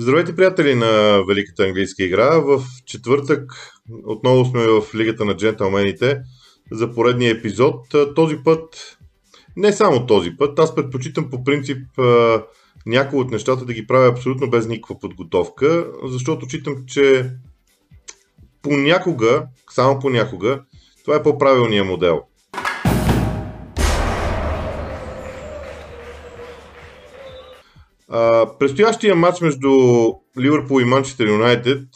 Здравейте, приятели на Великата английска игра. В четвъртък отново сме в Лигата на джентълмените за поредния епизод. Този път, не само този път, аз предпочитам по принцип някои от нещата да ги правя абсолютно без никаква подготовка, защото читам, че понякога, само понякога, това е по-правилният модел. Предстоящия матч между Ливърпул и Манчестър Юнайтед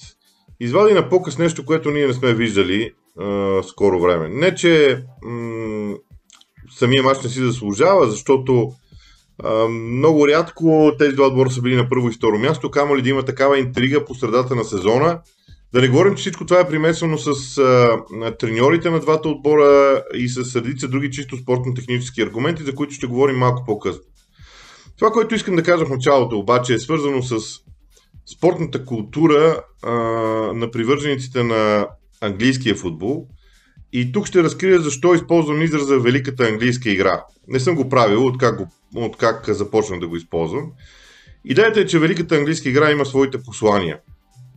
извади на показ нещо, което ние не сме виждали а, скоро време. Не, че м- самия матч не си заслужава, защото а, много рядко тези два отбора са били на първо и второ място, камо ли да има такава интрига по средата на сезона. Да не говорим, че всичко това е примесено с а, треньорите на двата отбора и с редица други чисто спортно-технически аргументи, за които ще говорим малко по-късно. Това, което искам да кажа в началото, обаче, е свързано с спортната култура а, на привържениците на английския футбол. И тук ще разкрия защо използвам израза Великата английска игра. Не съм го правил, откак, го, откак започнах да го използвам. Идеята е, че Великата английска игра има своите послания.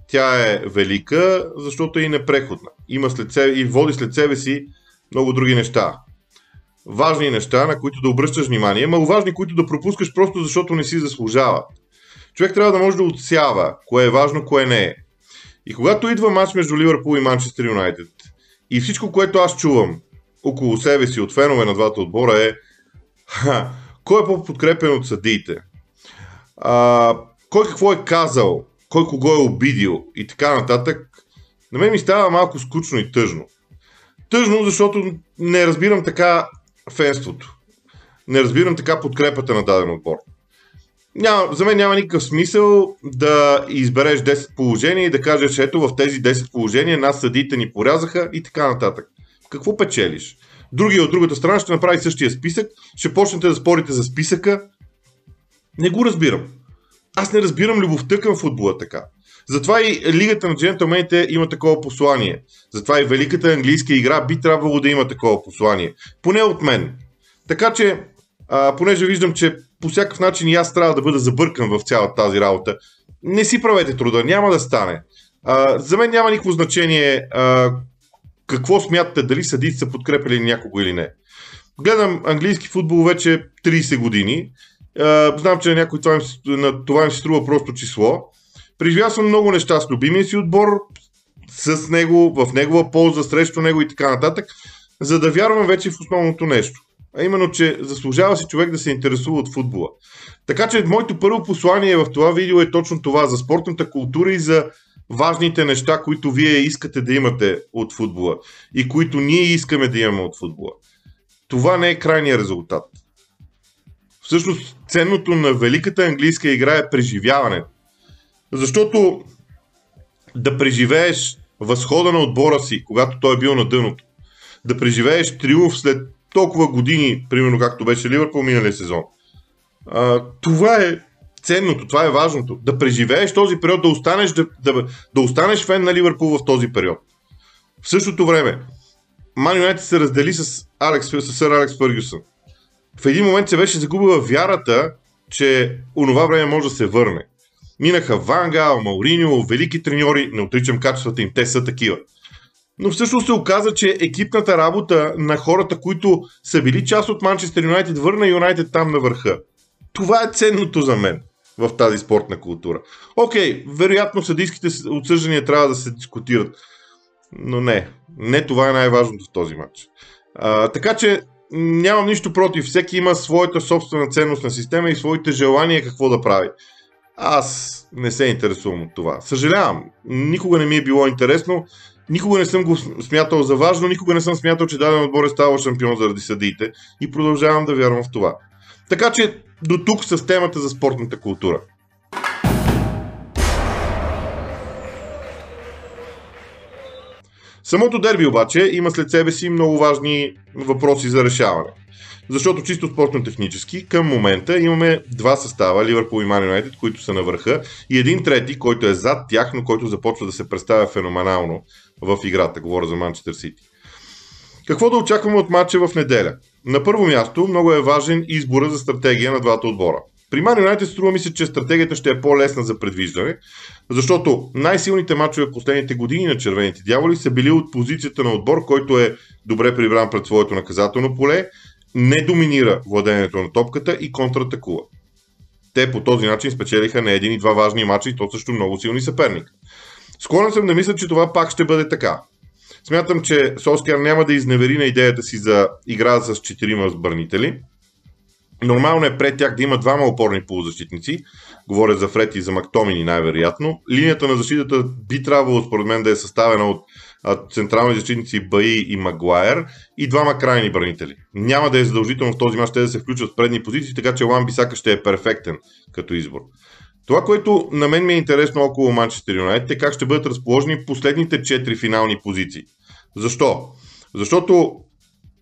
Тя е велика, защото е и непреходна. Има след себе, и води след себе си много други неща важни неща, на които да обръщаш внимание, маловажни, които да пропускаш просто защото не си заслужава. Човек трябва да може да отсява кое е важно, кое не е. И когато идва матч между Ливърпул и Манчестър Юнайтед, и всичко, което аз чувам около себе си от фенове на двата отбора е ха, кой е по-подкрепен от съдиите, а, кой какво е казал, кой кого е обидил и така нататък, на мен ми става малко скучно и тъжно. Тъжно, защото не разбирам така фенството. Не разбирам така подкрепата на даден отбор. Няма, за мен няма никакъв смисъл да избереш 10 положения и да кажеш, ето в тези 10 положения нас съдите ни порязаха и така нататък. Какво печелиш? Другия от другата страна ще направи същия списък, ще почнете да спорите за списъка. Не го разбирам. Аз не разбирам любовта към футбола така. Затова и Лигата на джентълмените има такова послание. Затова и Великата английска игра би трябвало да има такова послание. Поне от мен. Така че, а, понеже виждам, че по всякакъв начин и аз трябва да бъда забъркан в цялата тази работа, не си правете труда, няма да стане. А, за мен няма никакво значение а, какво смятате, дали съдите са подкрепили някого или не. Гледам английски футбол вече 30 години. А, знам, че на някой това им, на това им се струва просто число. Преживял съм много неща с любимия си отбор, с него, в негова полза, срещу него и така нататък, за да вярвам вече в основното нещо. А именно, че заслужава си човек да се интересува от футбола. Така че моето първо послание в това видео е точно това за спортната култура и за важните неща, които вие искате да имате от футбола и които ние искаме да имаме от футбола. Това не е крайният резултат. Всъщност, ценното на великата английска игра е преживяването. Защото да преживееш възхода на отбора си, когато той е бил на дъното, да преживееш триумф след толкова години, примерно както беше Ливърпул миналия сезон, а, това е ценното, това е важното. Да преживееш този период, да останеш, да, да, да останеш фен на Ливърпул в този период. В същото време, Ман Юнайтед се раздели с, Алекс, с сър Алекс Фъргюсън. В един момент се беше загубила вярата, че онова време може да се върне. Минаха Ванга, Мауриньо, велики треньори, не отричам качествата им, те са такива. Но всъщност се оказа, че екипната работа на хората, които са били част от Манчестър Юнайтед, върна Юнайтед там на върха. Това е ценното за мен в тази спортна култура. Окей, вероятно съдийските отсъждания трябва да се дискутират. Но не, не това е най-важното в този матч. А, така че нямам нищо против. Всеки има своята собствена ценност на система и своите желания какво да прави. Аз не се интересувам от това. Съжалявам, никога не ми е било интересно, никога не съм го смятал за важно, никога не съм смятал, че даден отбор е ставал шампион заради съдиите и продължавам да вярвам в това. Така че до тук с темата за спортната култура. Самото дерби обаче има след себе си много важни въпроси за решаване. Защото чисто спортно-технически към момента имаме два състава, Ливърпул и Ман Юнайтед, които са на върха и един трети, който е зад тях, но който започва да се представя феноменално в играта. Говоря за Манчестър Сити. Какво да очакваме от матча в неделя? На първо място много е важен избора за стратегия на двата отбора. При Man United струва ми се, че стратегията ще е по-лесна за предвиждане, защото най-силните мачове в последните години на червените дяволи са били от позицията на отбор, който е добре прибран пред своето наказателно поле, не доминира владението на топката и контратакува. Те по този начин спечелиха на един и два важни мача и то също много силни съперник. Склонен съм да мисля, че това пак ще бъде така. Смятам, че Соскер няма да изневери на идеята си за игра с четирима сбърнители. Нормално е пред тях да има двама опорни полузащитници. Говоря за Фред и за Мактомини най-вероятно. Линията на защитата би трябвало според мен да е съставена от централни защитници Баи и Магуайер и двама крайни бранители. Няма да е задължително в този мач те да се включват в предни позиции, така че Лан Бисака ще е перфектен като избор. Това, което на мен ми е интересно около Манчестър Юнайтед е как ще бъдат разположени последните четири финални позиции. Защо? Защото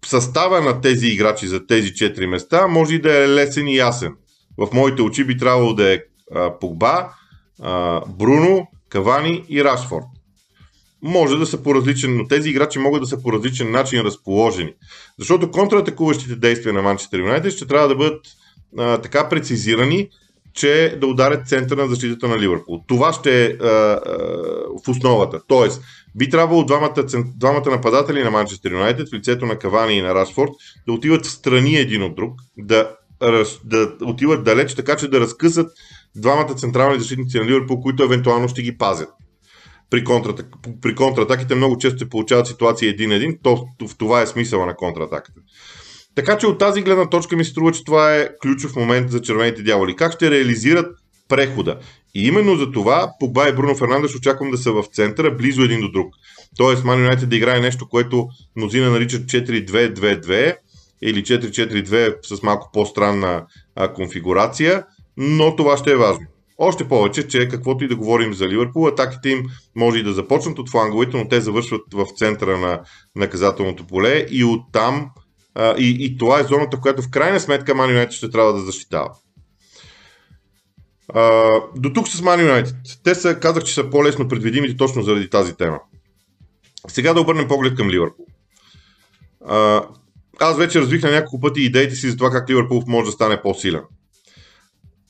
състава на тези играчи за тези четири места може и да е лесен и ясен. В моите очи би трябвало да е Погба, Бруно, Кавани и Рашфорд. Може да са по различен, но тези играчи могат да са по различен начин разположени. Защото контратакуващите действия на Манчестър Юнайтед ще трябва да бъдат а, така прецизирани, че да ударят центъра на защитата на Ливърпул. Това ще е а, а, в основата. Тоест, би трябвало двамата, двамата нападатели на Манчестър Юнайтед в лицето на Кавани и на Рашфорд да отиват в страни един от друг, да, да отиват далеч, така че да разкъсат двамата централни защитници на Ливърпул, които евентуално ще ги пазят. При, контратак, при контратаките много често се получават ситуации един-един, то в това е смисъла на контратаката. Така че от тази гледна точка ми се струва, че това е ключов момент за червените дяволи. Как ще реализират прехода? И именно за това Погба и Бруно Фернандеш очаквам да са в центъра, близо един до друг. Тоест, Ман Юнайтед да играе нещо, което мнозина наричат 4-2-2-2 или 4-4-2 с малко по-странна а, конфигурация, но това ще е важно. Още повече, че каквото и да говорим за Ливърпул, атаките им може и да започнат от фланговете, но те завършват в центъра на наказателното поле и оттам а, и, и това е зоната, в която в крайна сметка Ман Юнайтед ще трябва да защитава. А, до тук с Ман Юнайтед. Те са, казах, че са по-лесно предвидими точно заради тази тема. Сега да обърнем поглед към Ливърпул. А, аз вече развих на няколко пъти идеите си за това как Ливърпул може да стане по-силен.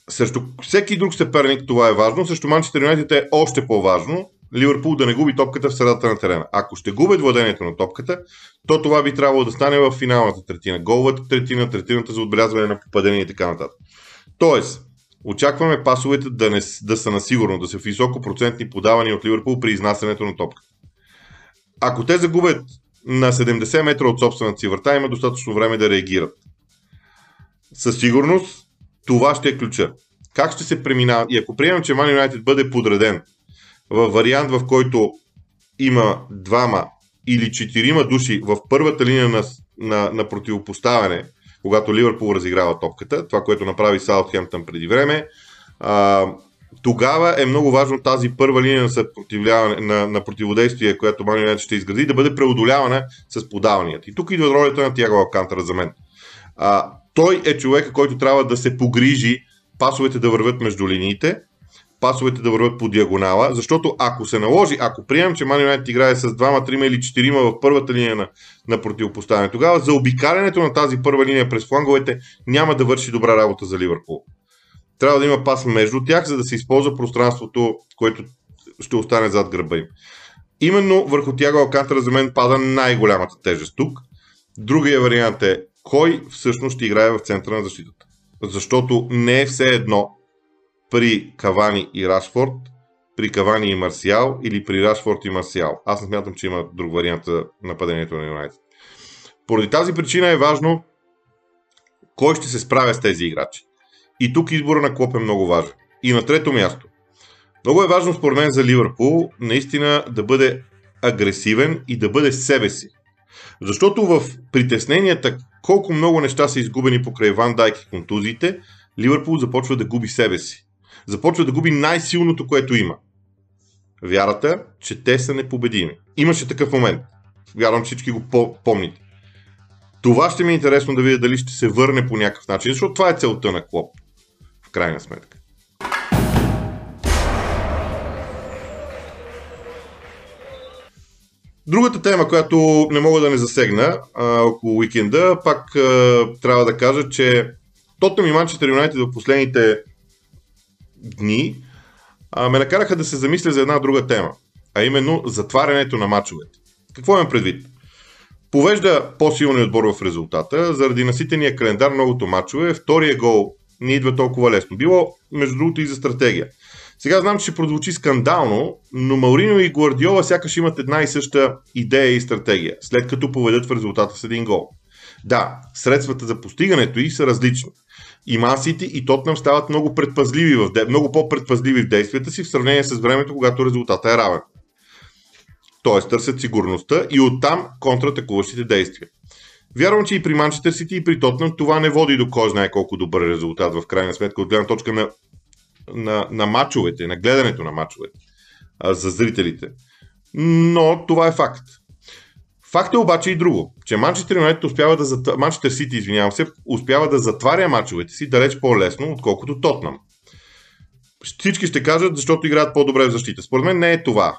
Срещу всеки друг съперник това е важно, срещу Манчестър Юнайтед е още по-важно, Ливърпул да не губи топката в средата на терена. Ако ще губят владението на топката, то това би трябвало да стане в финалната третина. Головата третина, третината за отбелязване на попадение и така нататък. Тоест, очакваме пасовете да, не, да са насигурно, да са високопроцентни подавани от Ливърпул при изнасянето на топката. Ако те загубят на 70 метра от собствената си врата, има достатъчно време да реагират. Със сигурност това ще е ключа. Как ще се преминава? И ако приемем, че Man United бъде подреден в вариант, в който има двама или четирима души в първата линия на, на, на противопоставяне, когато Ливърпул разиграва топката, това, което направи Саутхемптън преди време, а, тогава е много важно тази първа линия на, на, на противодействие, която Ман ще изгради, да бъде преодолявана с подаванията. И тук идва ролята на Тяго Алкантара за мен. А, той е човека, който трябва да се погрижи пасовете да вървят между линиите, пасовете да върват по диагонала, защото ако се наложи, ако приемем, че Man United играе с двама, трима или четирима в първата линия на, на противопоставяне, тогава за обикалянето на тази първа линия през фланговете няма да върши добра работа за Ливърпул. Трябва да има пас между тях, за да се използва пространството, което ще остане зад гърба им. Именно върху Тяго Алкантара за мен пада най-голямата тежест тук. Другия вариант е кой всъщност ще играе в центъра на защитата. Защото не е все едно при Кавани и Рашфорд, при Кавани и Марсиал или при Рашфорд и Марсиал. Аз не смятам, че има друг вариант за нападението на Юнайтед. Поради тази причина е важно кой ще се справя с тези играчи. И тук избора на Клоп е много важен. И на трето място. Много е важно според мен за Ливърпул наистина да бъде агресивен и да бъде себе си. Защото в притесненията колко много неща са изгубени покрай Ван Дайк и контузиите, Ливърпул започва да губи себе си започва да губи най-силното, което има. Вярата, че те са непобедими. Имаше такъв момент. Вярвам, всички го помните. Това ще ми е интересно да видя дали ще се върне по някакъв начин, защото това е целта на Клоп. В крайна сметка. Другата тема, която не мога да не засегна а, около уикенда, пак а, трябва да кажа, че Тотнам и Манчестър Юнайтед в последните дни а, ме накараха да се замисля за една друга тема, а именно затварянето на мачовете. Какво имам предвид? Повежда по-силният отбор в резултата, заради наситения календар многото мачове, втория гол не идва толкова лесно. Било, между другото, и за стратегия. Сега знам, че ще прозвучи скандално, но Маурино и Гвардиола сякаш имат една и съща идея и стратегия, след като поведат в резултата с един гол. Да, средствата за постигането й са различни. И Масити и Тотнам стават много, предпазливи в, много по-предпазливи в действията си в сравнение с времето, когато резултата е равен. Тоест търсят сигурността и оттам контратакуващите действия. Вярвам, че и при Манчестър Сити и при Тотнам това не води до кой знае колко добър резултат в крайна сметка от гледна точка на, на, на мачовете, на гледането на мачовете а, за зрителите. Но това е факт. Факт е обаче и друго, че Манчестър Юнайтед успява да затваря, Манчестър Сити, извинявам се, успява да затваря мачовете си далеч по-лесно, отколкото Тотнам. Всички ще кажат, защото играят по-добре в защита. Според мен не е това.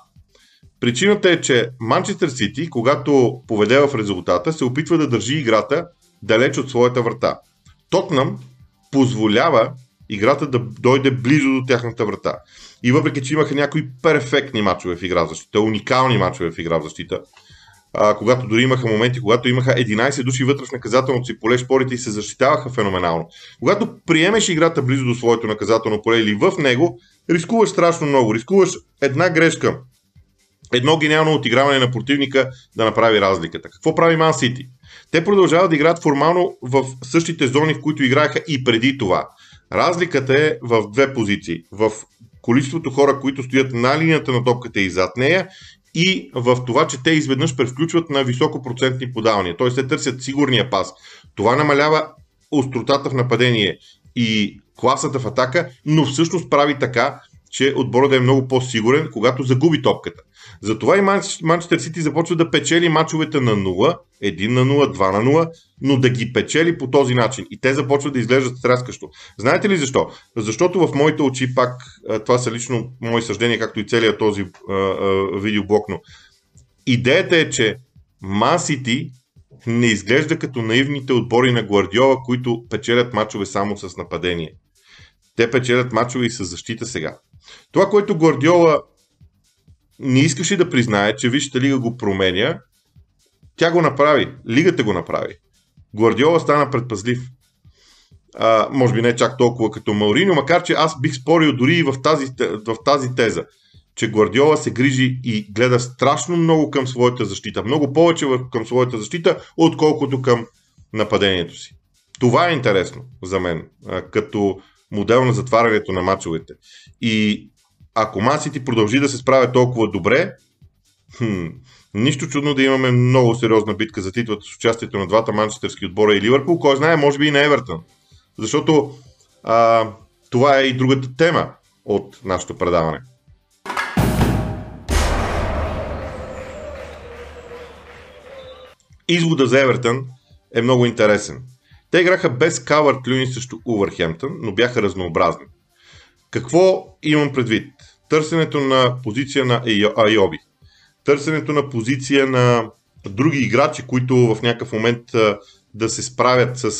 Причината е, че Манчестър Сити, когато поведе в резултата, се опитва да държи играта далеч от своята врата. Тотнам позволява играта да дойде близо до тяхната врата. И въпреки, че имаха някои перфектни мачове в игра в защита, уникални мачове в игра в защита, а, когато дори имаха моменти, когато имаха 11 души вътре в наказателното си поле, шпорите и се защитаваха феноменално. Когато приемеш играта близо до своето наказателно поле или в него, рискуваш страшно много. Рискуваш една грешка, едно гениално отиграване на противника да направи разликата. Какво прави Ман Сити? Те продължават да играят формално в същите зони, в които играеха и преди това. Разликата е в две позиции. В количеството хора, които стоят на линията на топката и зад нея и в това, че те изведнъж превключват на високопроцентни подавания. Т.е. те търсят сигурния пас. Това намалява остротата в нападение и класата в атака, но всъщност прави така, че отборът да е много по-сигурен, когато загуби топката. Затова и Манчестър Сити започва да печели мачовете на 0, 1 на 0, 2 на 0, но да ги печели по този начин. И те започват да изглеждат стряскащо. Знаете ли защо? Защото в моите очи пак, това са лично мои съждения, както и целият този а, а, видеоблок, но идеята е, че Ман Сити не изглежда като наивните отбори на Гвардиола, които печелят мачове само с нападение. Те печелят мачове и с защита сега. Това, което Гвардиола не искаше да признае, че Висшата лига го променя, тя го направи. Лигата го направи. Гвардиола стана предпазлив. А, може би не чак толкова като Маурино, макар че аз бих спорил дори и в тази, в тази теза, че Гвардиола се грижи и гледа страшно много към своята защита. Много повече към своята защита, отколкото към нападението си. Това е интересно за мен, като модел на затварянето на мачовете. И ако Масити продължи да се справя толкова добре, хм, нищо чудно да имаме много сериозна битка за титлата с участието на двата манчестерски отбора и Ливърпул, кой знае, може би и на Евертън. Защото а, това е и другата тема от нашето предаване. Извода за Евертън е много интересен. Те играха без Кавърт Люни срещу Увърхемптън, но бяха разнообразни. Какво имам предвид? Търсенето на позиция на Айоби. Търсенето на позиция на други играчи, които в някакъв момент да се справят с,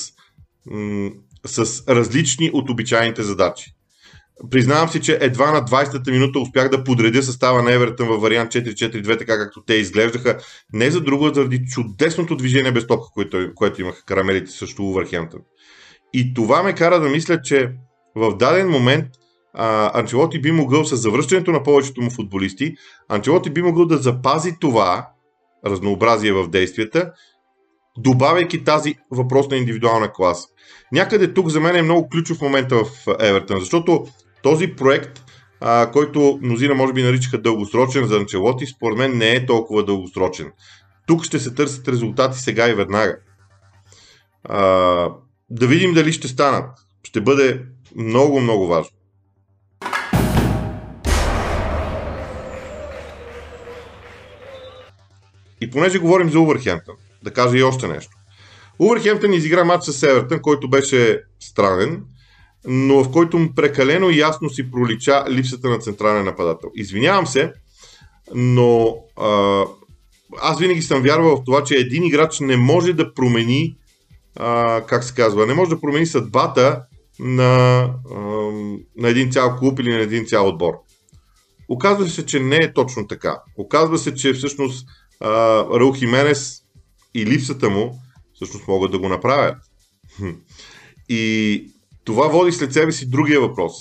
с различни от обичайните задачи. Признавам си, че едва на 20-та минута успях да подредя състава на Евертън във вариант 4-4-2, така както те изглеждаха. Не за друго, а заради чудесното движение без топка, което, което имаха карамелите също Увърхемптън. И това ме кара да мисля, че в даден момент Анчелоти би могъл с завръщането на повечето му футболисти, Анчелоти би могъл да запази това разнообразие в действията, добавяйки тази въпросна индивидуална класа. Някъде тук за мен е много ключов момент в Евертън, защото този проект, а, който мнозина може би наричаха дългосрочен за Анчелоти, според мен не е толкова дългосрочен. Тук ще се търсят резултати сега и веднага. А, да видим дали ще станат. Ще бъде много, много важно. И понеже говорим за Увърхемптън, да кажа и още нещо. Увърхемптън изигра матч с Евертън, който беше странен, но в който прекалено ясно си пролича липсата на централен нападател. Извинявам се, но а, аз винаги съм вярвал в това, че един играч не може да промени а, как се казва, не може да промени съдбата на, а, на един цял клуб или на един цял отбор. Оказва се, че не е точно така. Оказва се, че всъщност Раул Хименес и липсата му всъщност могат да го направят. И това води след себе си другия въпрос.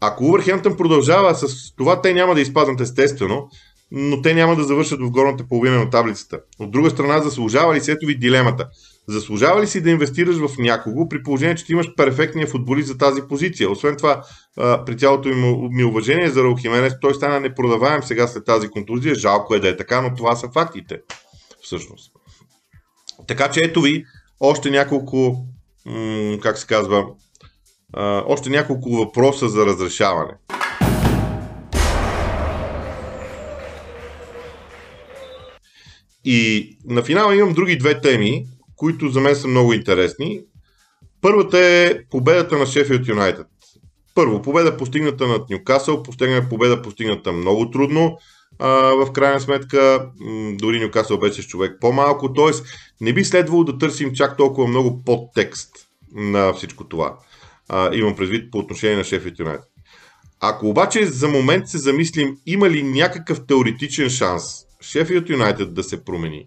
Ако Увърхемптън продължава с това, те няма да изпаднат естествено, но те няма да завършат в горната половина на таблицата. От друга страна, заслужава ли се ви дилемата? Заслужава ли си да инвестираш в някого, при положение, че ти имаш перфектния футболист за тази позиция? Освен това, при цялото ми уважение за Раул той стана непродаваем сега след тази контузия. Жалко е да е така, но това са фактите. Всъщност. Така че ето ви още няколко, как се казва, още няколко въпроса за разрешаване. И на финала имам други две теми, които за мен са много интересни. Първата е победата на Шефилд Юнайтед. Първо, победа постигната над Ньюкасъл, постигна победа постигната много трудно. А, в крайна сметка, дори Ньюкасъл беше с човек по-малко, т.е. не би следвало да търсим чак толкова много подтекст на всичко това. А, имам предвид по отношение на Шефилд Юнайтед. Ако обаче за момент се замислим, има ли някакъв теоретичен шанс Шефилд Юнайтед да се промени,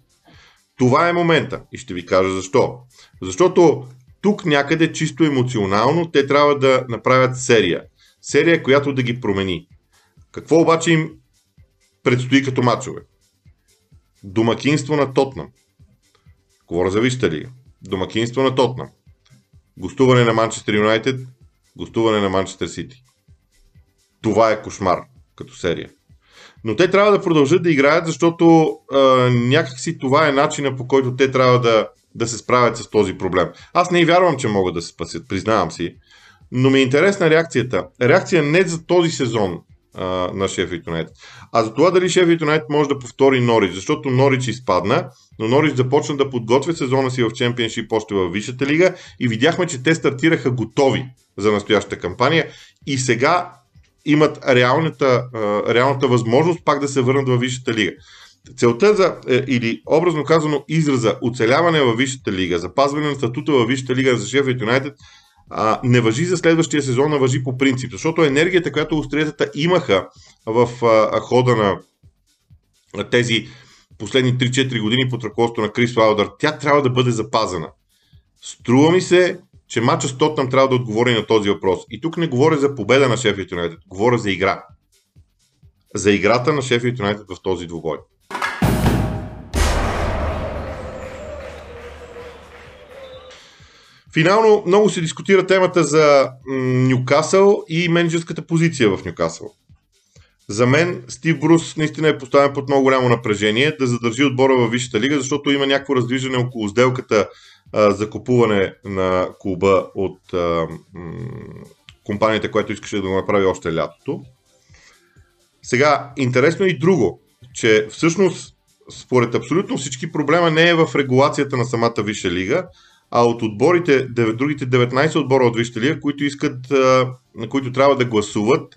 това е момента и ще ви кажа защо. Защото тук някъде чисто емоционално те трябва да направят серия. Серия, която да ги промени. Какво обаче им предстои като мачове? Домакинство на Тотнам. Говоря за Вижте лига. Домакинство на Тотнам. Гостуване на Манчестър Юнайтед. Гостуване на Манчестър Сити. Това е кошмар като серия. Но те трябва да продължат да играят, защото а, някакси това е начина по който те трябва да, да се справят с този проблем. Аз не вярвам, че могат да се спасят, признавам си. Но ми е интересна реакцията. Реакция не за този сезон а, на Шеф Юнайтед, а за това дали Шеф Юнайтед може да повтори Норич, защото Норич изпадна, но Норич започна да подготвя сезона си в Чемпионшип още в Висшата лига и видяхме, че те стартираха готови за настоящата кампания и сега имат реалната, реалната възможност пак да се върнат във Висшата лига. Целта за, е, или образно казано израза оцеляване във Висшата лига, запазване на статута във Висшата лига за Шеф Юнайтед не въжи за следващия сезон, а въжи по принцип. Защото енергията, която остриетата имаха в а, хода на тези последни 3-4 години под ръководството на Крис Лаудър, тя трябва да бъде запазена. Струва ми се, че матча с Тотнам трябва да отговори на този въпрос. И тук не говоря за победа на Шефилд Юнайтед, говоря за игра. За играта на Шефилд Юнайтед в този двубой. Финално много се дискутира темата за Нюкасъл и менеджерската позиция в Нюкасъл. За мен Стив Брус наистина е поставен под много голямо напрежение да задържи отбора във Висшата лига, защото има някакво раздвижване около сделката а, за купуване на клуба от а, м- компанията, която искаше да го направи още лятото. Сега, интересно е и друго, че всъщност според абсолютно всички проблема не е в регулацията на самата Висша лига, а от отборите, другите 19 отбора от Висша лига, които искат, на които трябва да гласуват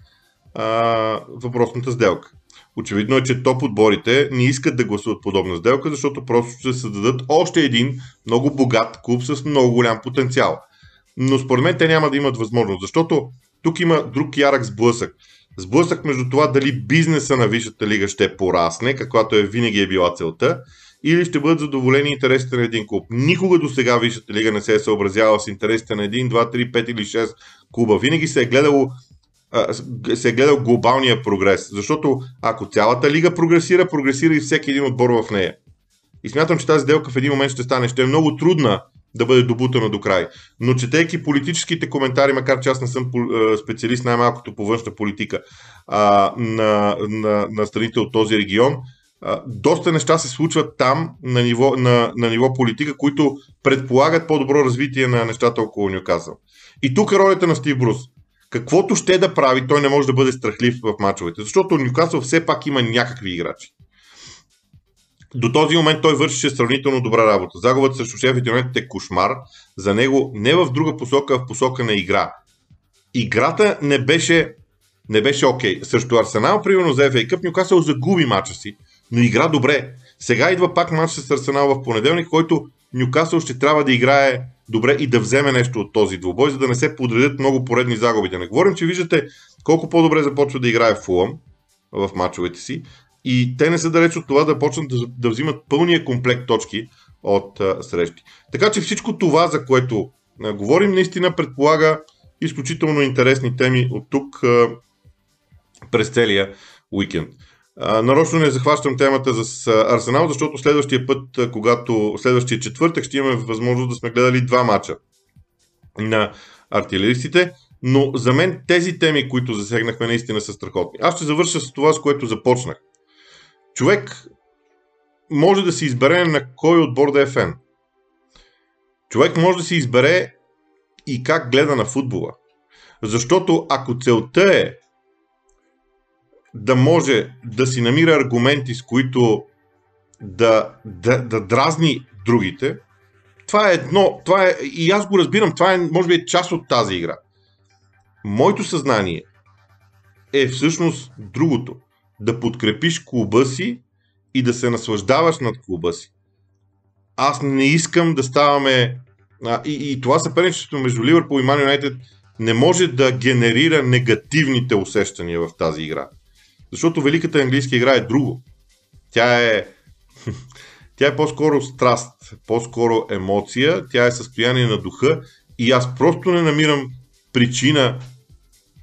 а, въпросната сделка. Очевидно е, че топ отборите не искат да гласуват подобна сделка, защото просто ще създадат още един много богат клуб с много голям потенциал. Но според мен те няма да имат възможност, защото тук има друг ярък сблъсък. Сблъсък между това дали бизнеса на Висшата лига ще порасне, каквато е винаги е била целта, или ще бъдат задоволени интересите на един клуб. Никога до сега Висшата лига не се е съобразяла с интересите на 1, 2, 3, 5 или 6 клуба. Винаги се е гледало се е гледал глобалния прогрес. Защото ако цялата лига прогресира, прогресира и всеки един отбор в нея. И смятам, че тази сделка в един момент ще стане. Ще е много трудна да бъде добутана до край. Но четейки политическите коментари, макар че аз не съм специалист най-малкото по външна политика а, на, на, на страните от този регион, а, доста неща се случват там на ниво, на, на ниво политика, които предполагат по-добро развитие на нещата около Нюкасъл. И тук е ролята на Стив Брус каквото ще да прави, той не може да бъде страхлив в мачовете, защото Нюкасъл все пак има някакви играчи. До този момент той вършеше сравнително добра работа. Загубата срещу шеф Юнайтед е кошмар. За него не в друга посока, а в посока на игра. Играта не беше не беше окей. Okay. Срещу Арсенал, примерно за FA Cup, Нюкасъл загуби мача си, но игра добре. Сега идва пак матч с Арсенал в понеделник, който Нюкасъл ще трябва да играе добре и да вземе нещо от този двубой, за да не се подредят много поредни загуби. Да не говорим, че виждате колко по-добре започва да играе Фулъм в мачовете си и те не са далеч от това да почнат да, да взимат пълния комплект точки от а, срещи. Така че всичко това, за което а, говорим, наистина предполага изключително интересни теми от тук а, през целия уикенд. Нарочно не захващам темата за Арсенал, защото следващия път, когато следващия четвъртък ще имаме възможност да сме гледали два мача на артилеристите, но за мен тези теми, които засегнахме, наистина са страхотни. Аз ще завърша с това, с което започнах. Човек може да си избере на кой отбор да е фен. Човек може да си избере и как гледа на футбола. Защото ако целта е да може да си намира аргументи, с които да, да, да дразни другите, това е едно, това е, и аз го разбирам, това е, може би, е част от тази игра. Моето съзнание е всъщност другото. Да подкрепиш клуба си и да се наслаждаваш над клуба си. Аз не искам да ставаме. А, и, и това съперничеството между Ливърпул и Ман Юнайтед не може да генерира негативните усещания в тази игра. Защото великата английска игра е друго. Тя е, тя е по-скоро страст, по-скоро емоция, тя е състояние на духа и аз просто не намирам причина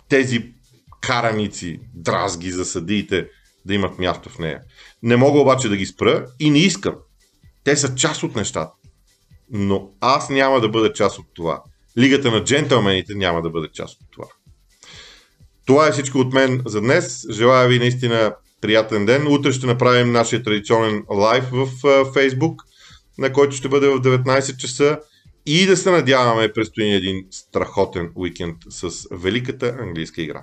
тези караници, дразги за съдиите да имат място в нея. Не мога обаче да ги спра и не искам. Те са част от нещата. Но аз няма да бъда част от това. Лигата на джентълмените няма да бъде част от това. Това е всичко от мен за днес. Желая ви наистина приятен ден. Утре ще направим нашия традиционен лайв в Facebook, на който ще бъде в 19 часа. И да се надяваме, предстои един страхотен уикенд с великата английска игра.